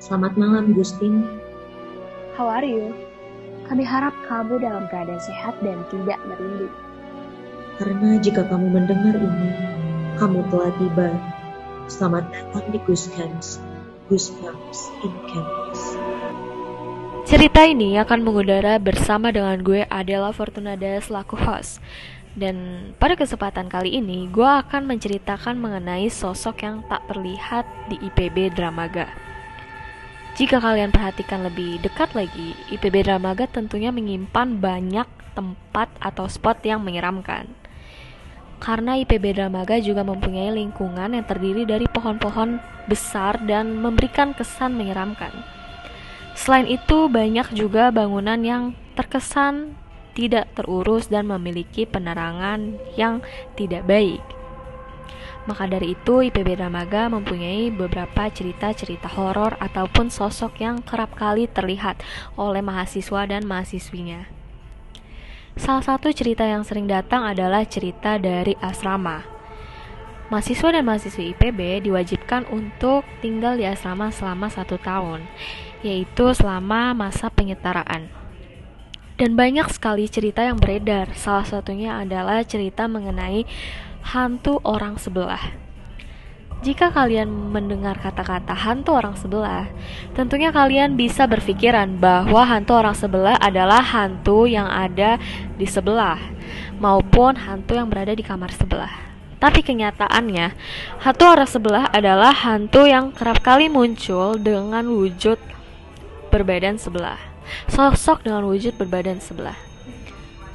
Selamat malam, Gustin. How are you? Kami harap kamu dalam keadaan sehat dan tidak merinding. Karena jika kamu mendengar ini, kamu telah tiba. Selamat datang di Goosecamps. Goosebumps in Campus. Cerita ini akan mengudara bersama dengan gue Adela Fortunada selaku host. Dan pada kesempatan kali ini, gue akan menceritakan mengenai sosok yang tak terlihat di IPB Dramaga. Jika kalian perhatikan lebih dekat lagi, IPB Dramaga tentunya menyimpan banyak tempat atau spot yang menyeramkan. Karena IPB Dramaga juga mempunyai lingkungan yang terdiri dari pohon-pohon besar dan memberikan kesan menyeramkan. Selain itu, banyak juga bangunan yang terkesan tidak terurus dan memiliki penerangan yang tidak baik. Maka dari itu, IPB Dramaga mempunyai beberapa cerita-cerita horor ataupun sosok yang kerap kali terlihat oleh mahasiswa dan mahasiswinya. Salah satu cerita yang sering datang adalah cerita dari asrama. Mahasiswa dan mahasiswi IPB diwajibkan untuk tinggal di asrama selama satu tahun, yaitu selama masa penyetaraan. Dan banyak sekali cerita yang beredar. Salah satunya adalah cerita mengenai hantu orang sebelah. Jika kalian mendengar kata-kata hantu orang sebelah, tentunya kalian bisa berpikiran bahwa hantu orang sebelah adalah hantu yang ada di sebelah, maupun hantu yang berada di kamar sebelah. Tapi kenyataannya, hantu orang sebelah adalah hantu yang kerap kali muncul dengan wujud berbadan sebelah sosok dengan wujud berbadan sebelah.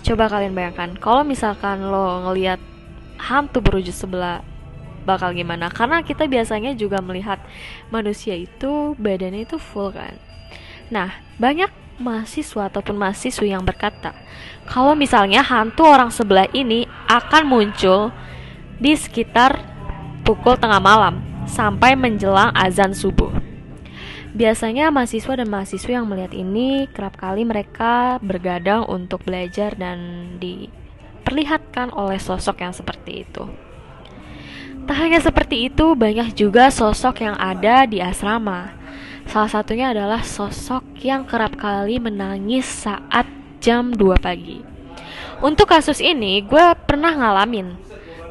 Coba kalian bayangkan, kalau misalkan lo ngelihat hantu berwujud sebelah, bakal gimana? Karena kita biasanya juga melihat manusia itu badannya itu full kan. Nah, banyak mahasiswa ataupun mahasiswi yang berkata, kalau misalnya hantu orang sebelah ini akan muncul di sekitar pukul tengah malam sampai menjelang azan subuh. Biasanya mahasiswa dan mahasiswi yang melihat ini kerap kali mereka bergadang untuk belajar dan diperlihatkan oleh sosok yang seperti itu. Tak hanya seperti itu, banyak juga sosok yang ada di asrama. Salah satunya adalah sosok yang kerap kali menangis saat jam 2 pagi. Untuk kasus ini, gue pernah ngalamin.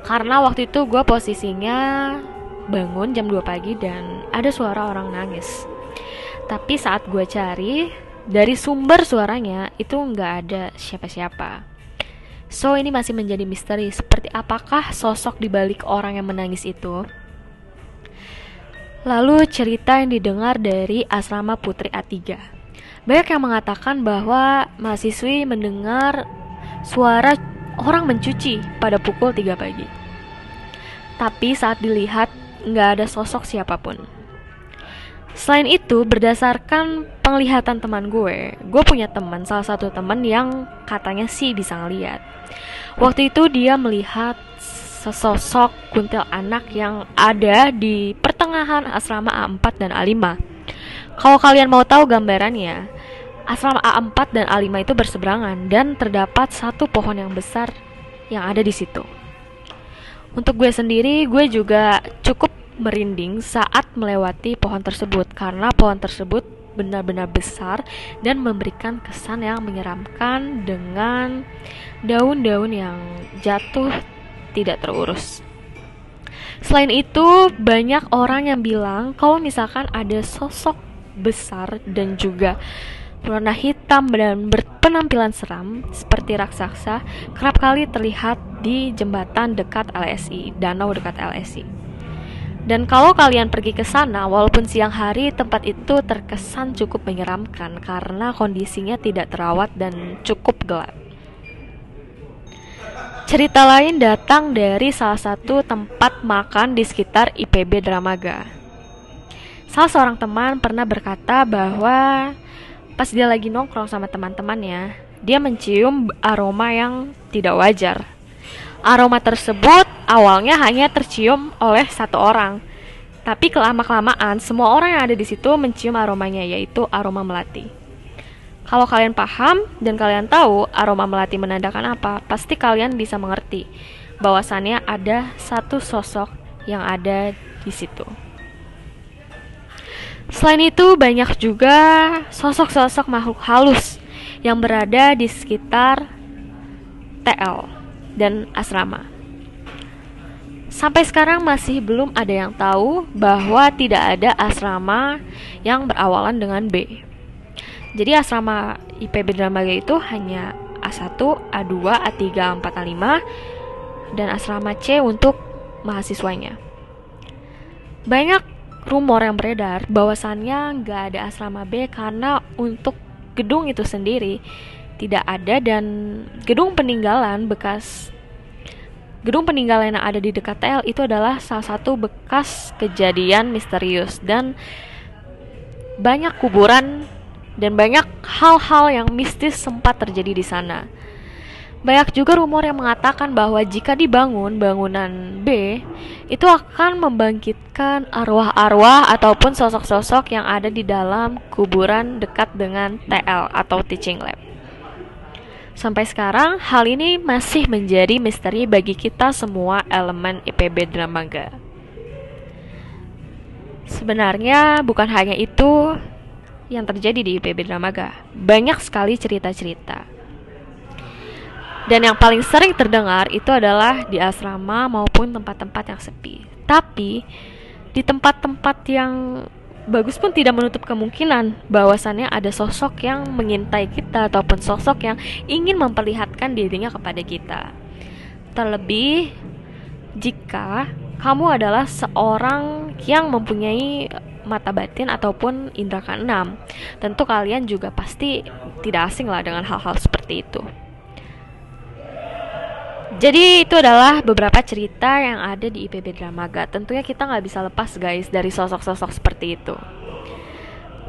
Karena waktu itu gue posisinya bangun jam 2 pagi dan ada suara orang nangis. Tapi saat gue cari dari sumber suaranya itu nggak ada siapa-siapa. So ini masih menjadi misteri seperti apakah sosok di balik orang yang menangis itu. Lalu cerita yang didengar dari asrama Putri A3. Banyak yang mengatakan bahwa mahasiswi mendengar suara orang mencuci pada pukul 3 pagi. Tapi saat dilihat nggak ada sosok siapa pun. Selain itu, berdasarkan penglihatan teman gue, gue punya teman, salah satu teman yang katanya sih bisa ngeliat. Waktu itu dia melihat sesosok kuntil anak yang ada di pertengahan asrama A4 dan A5. Kalau kalian mau tahu gambarannya, asrama A4 dan A5 itu berseberangan dan terdapat satu pohon yang besar yang ada di situ. Untuk gue sendiri, gue juga cukup merinding saat melewati pohon tersebut karena pohon tersebut benar-benar besar dan memberikan kesan yang menyeramkan dengan daun-daun yang jatuh tidak terurus. Selain itu, banyak orang yang bilang kalau misalkan ada sosok besar dan juga berwarna hitam dan berpenampilan seram seperti raksasa kerap kali terlihat di jembatan dekat LSI, danau dekat LSI. Dan kalau kalian pergi ke sana, walaupun siang hari, tempat itu terkesan cukup menyeramkan karena kondisinya tidak terawat dan cukup gelap. Cerita lain datang dari salah satu tempat makan di sekitar IPB Dramaga. Salah seorang teman pernah berkata bahwa pas dia lagi nongkrong sama teman-temannya, dia mencium aroma yang tidak wajar Aroma tersebut awalnya hanya tercium oleh satu orang. Tapi kelama-kelamaan semua orang yang ada di situ mencium aromanya yaitu aroma melati. Kalau kalian paham dan kalian tahu aroma melati menandakan apa, pasti kalian bisa mengerti bahwasannya ada satu sosok yang ada di situ. Selain itu, banyak juga sosok-sosok makhluk halus yang berada di sekitar TL dan asrama. Sampai sekarang masih belum ada yang tahu bahwa tidak ada asrama yang berawalan dengan B. Jadi asrama IPB Dramaga itu hanya A1, A2, A3, A4, A5 dan asrama C untuk mahasiswanya. Banyak rumor yang beredar bahwasannya nggak ada asrama B karena untuk gedung itu sendiri tidak ada dan gedung peninggalan bekas Gedung peninggalan yang ada di dekat TL itu adalah salah satu bekas kejadian misterius dan banyak kuburan dan banyak hal-hal yang mistis sempat terjadi di sana. Banyak juga rumor yang mengatakan bahwa jika dibangun bangunan B, itu akan membangkitkan arwah-arwah ataupun sosok-sosok yang ada di dalam kuburan dekat dengan TL atau teaching lab. Sampai sekarang, hal ini masih menjadi misteri bagi kita semua elemen IPB Dramaga. Sebenarnya bukan hanya itu yang terjadi di IPB Dramaga. Banyak sekali cerita-cerita. Dan yang paling sering terdengar itu adalah di asrama maupun tempat-tempat yang sepi. Tapi di tempat-tempat yang bagus pun tidak menutup kemungkinan bahwasannya ada sosok yang mengintai kita ataupun sosok yang ingin memperlihatkan dirinya kepada kita. Terlebih jika kamu adalah seorang yang mempunyai mata batin ataupun indera keenam. Tentu kalian juga pasti tidak asing lah dengan hal-hal seperti itu. Jadi itu adalah beberapa cerita yang ada di IPB Dramaga. Tentunya kita nggak bisa lepas guys dari sosok-sosok seperti itu.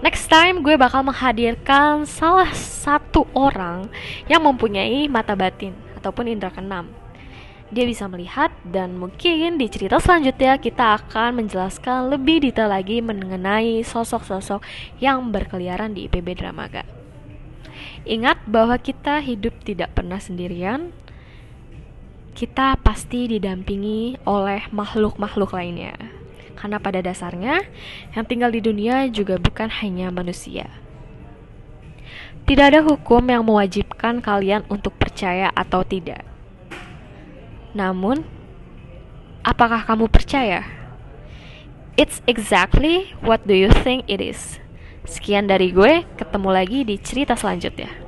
Next time gue bakal menghadirkan salah satu orang yang mempunyai mata batin ataupun indera keenam. Dia bisa melihat dan mungkin di cerita selanjutnya kita akan menjelaskan lebih detail lagi mengenai sosok-sosok yang berkeliaran di IPB Dramaga. Ingat bahwa kita hidup tidak pernah sendirian, kita pasti didampingi oleh makhluk-makhluk lainnya. Karena pada dasarnya, yang tinggal di dunia juga bukan hanya manusia. Tidak ada hukum yang mewajibkan kalian untuk percaya atau tidak. Namun, apakah kamu percaya? It's exactly what do you think it is. Sekian dari gue, ketemu lagi di cerita selanjutnya.